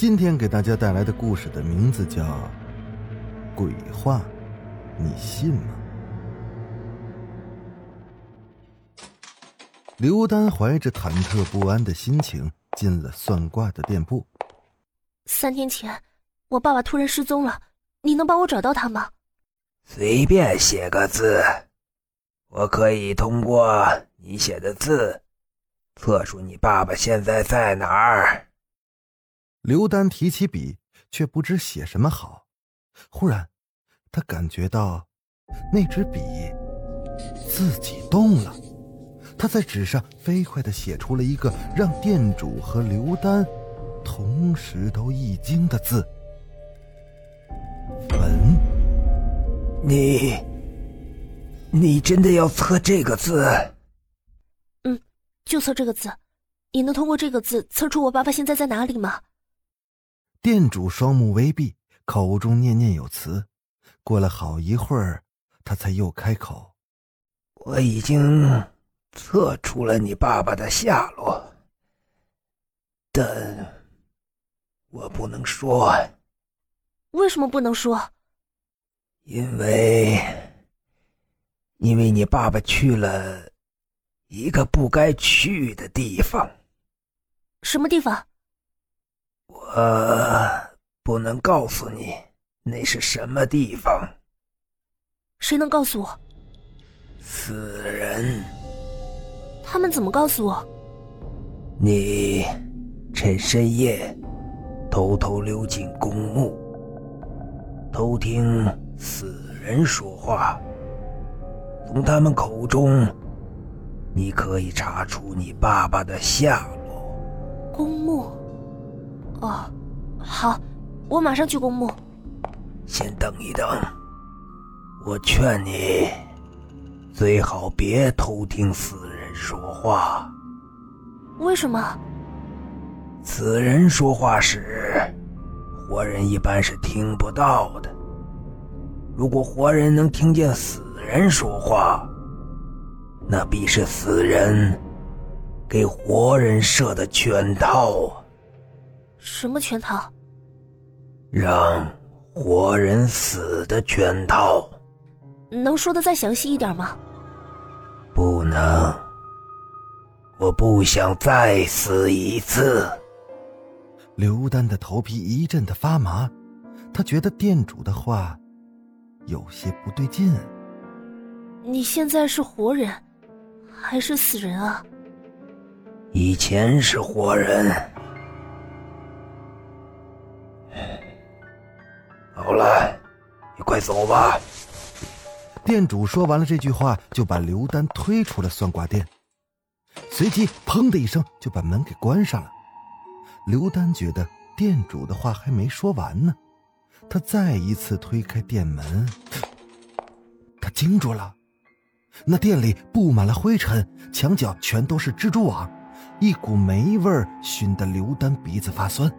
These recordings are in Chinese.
今天给大家带来的故事的名字叫《鬼话》，你信吗？刘丹怀着忐忑不安的心情进了算卦的店铺。三天前，我爸爸突然失踪了，你能帮我找到他吗？随便写个字，我可以通过你写的字，测出你爸爸现在在哪儿。刘丹提起笔，却不知写什么好。忽然，他感觉到那支笔自己动了。他在纸上飞快的写出了一个让店主和刘丹同时都一惊的字：“坟。”你，你真的要测这个字？嗯，就测这个字。你能通过这个字测出我爸爸现在在哪里吗？店主双目微闭，口中念念有词。过了好一会儿，他才又开口：“我已经测出了你爸爸的下落，但我不能说。为什么不能说？因为，因为你爸爸去了一个不该去的地方。什么地方？”我不能告诉你那是什么地方。谁能告诉我？死人。他们怎么告诉我？你趁深夜偷偷溜进公墓，偷听死人说话。从他们口中，你可以查出你爸爸的下落。公墓。哦，好，我马上去公墓。先等一等，我劝你最好别偷听死人说话。为什么？死人说话时，活人一般是听不到的。如果活人能听见死人说话，那必是死人给活人设的圈套啊。什么圈套？让活人死的圈套。能说的再详细一点吗？不能。我不想再死一次。刘丹的头皮一阵的发麻，他觉得店主的话有些不对劲。你现在是活人，还是死人啊？以前是活人。好了，你快走吧。店主说完了这句话，就把刘丹推出了算卦店，随即砰的一声就把门给关上了。刘丹觉得店主的话还没说完呢，他再一次推开店门，他惊住了。那店里布满了灰尘，墙角全都是蜘蛛网，一股霉味儿熏得刘丹鼻子发酸。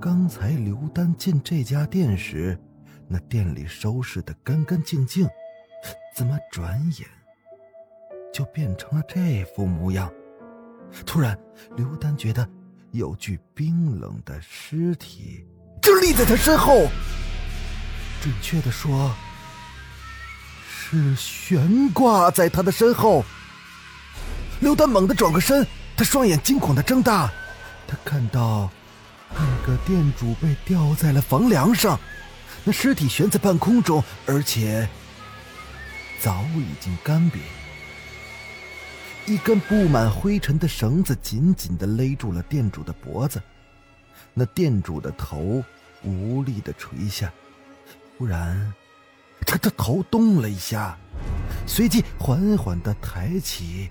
刚才刘丹进这家店时，那店里收拾的干干净净，怎么转眼就变成了这副模样？突然，刘丹觉得有具冰冷的尸体就立在他身后，准确的说，是悬挂在他的身后。刘丹猛地转过身，他双眼惊恐的睁大，他看到。那个店主被吊在了房梁上，那尸体悬在半空中，而且早已经干瘪。一根布满灰尘的绳子紧紧的勒住了店主的脖子，那店主的头无力的垂下。忽然，他的头动了一下，随即缓缓的抬起，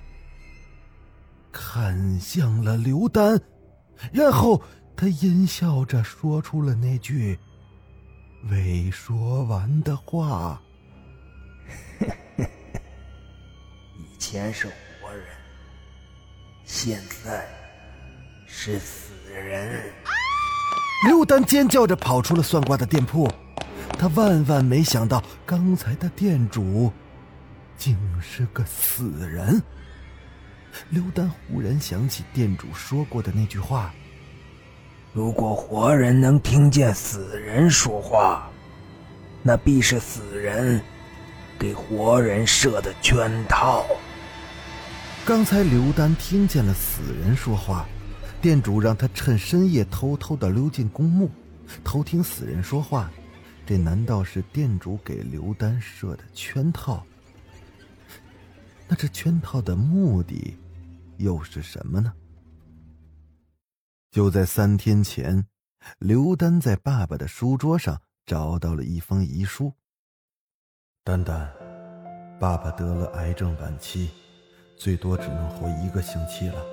看向了刘丹，然后。他阴笑着说出了那句未说完的话：“ 以前是活人，现在是死人。”刘丹尖叫着跑出了算卦的店铺，他万万没想到，刚才的店主竟是个死人。刘丹忽然想起店主说过的那句话。如果活人能听见死人说话，那必是死人给活人设的圈套。刚才刘丹听见了死人说话，店主让他趁深夜偷偷的溜进公墓，偷听死人说话，这难道是店主给刘丹设的圈套？那这圈套的目的又是什么呢？就在三天前，刘丹在爸爸的书桌上找到了一封遗书。丹丹，爸爸得了癌症晚期，最多只能活一个星期了。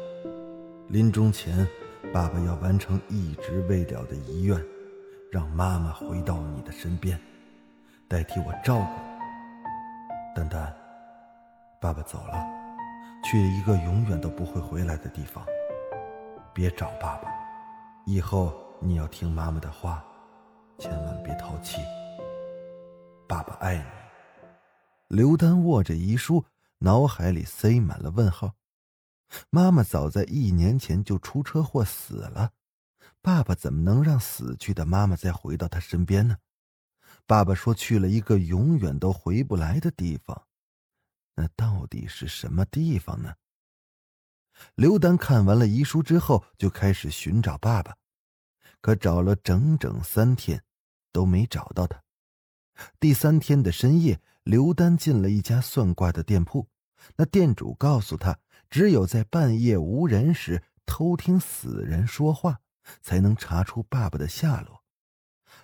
临终前，爸爸要完成一直未了的遗愿，让妈妈回到你的身边，代替我照顾你。丹丹，爸爸走了，去一个永远都不会回来的地方。别找爸爸，以后你要听妈妈的话，千万别淘气。爸爸爱你。刘丹握着遗书，脑海里塞满了问号。妈妈早在一年前就出车祸死了，爸爸怎么能让死去的妈妈再回到他身边呢？爸爸说去了一个永远都回不来的地方，那到底是什么地方呢？刘丹看完了遗书之后，就开始寻找爸爸，可找了整整三天，都没找到他。第三天的深夜，刘丹进了一家算卦的店铺，那店主告诉他，只有在半夜无人时偷听死人说话，才能查出爸爸的下落。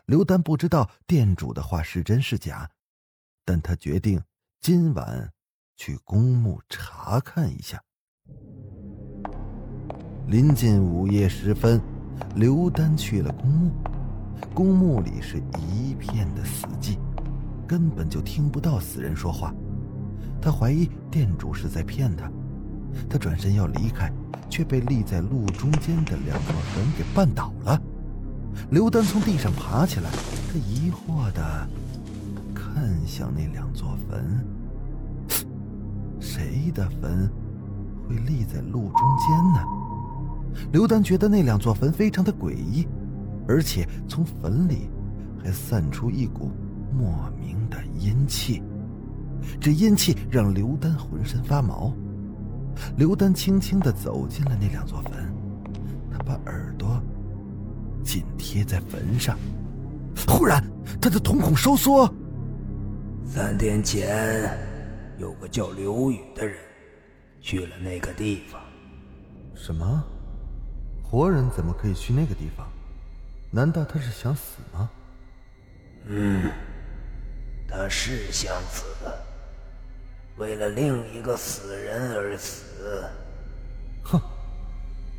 刘丹不知道店主的话是真是假，但他决定今晚去公墓查看一下。临近午夜时分，刘丹去了公墓。公墓里是一片的死寂，根本就听不到死人说话。他怀疑店主是在骗他。他转身要离开，却被立在路中间的两座坟给绊倒了。刘丹从地上爬起来，他疑惑的看向那两座坟。谁的坟会立在路中间呢？刘丹觉得那两座坟非常的诡异，而且从坟里还散出一股莫名的阴气，这阴气让刘丹浑身发毛。刘丹轻轻的走进了那两座坟，他把耳朵紧贴在坟上，忽然他的瞳孔收缩。三天前，有个叫刘宇的人去了那个地方。什么？活人怎么可以去那个地方？难道他是想死吗？嗯，他是想死，为了另一个死人而死。哼，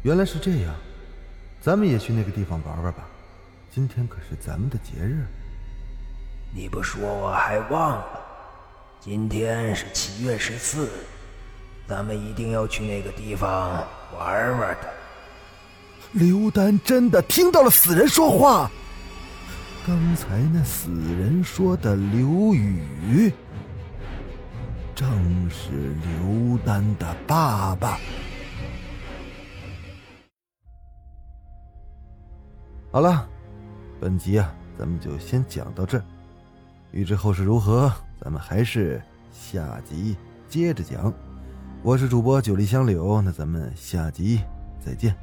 原来是这样，咱们也去那个地方玩玩吧。今天可是咱们的节日。你不说我还忘了，今天是七月十四，咱们一定要去那个地方玩玩的。刘丹真的听到了死人说话。刚才那死人说的刘宇，正是刘丹的爸爸。好了，本集啊，咱们就先讲到这儿。欲知后事如何，咱们还是下集接着讲。我是主播九黎香柳，那咱们下集再见。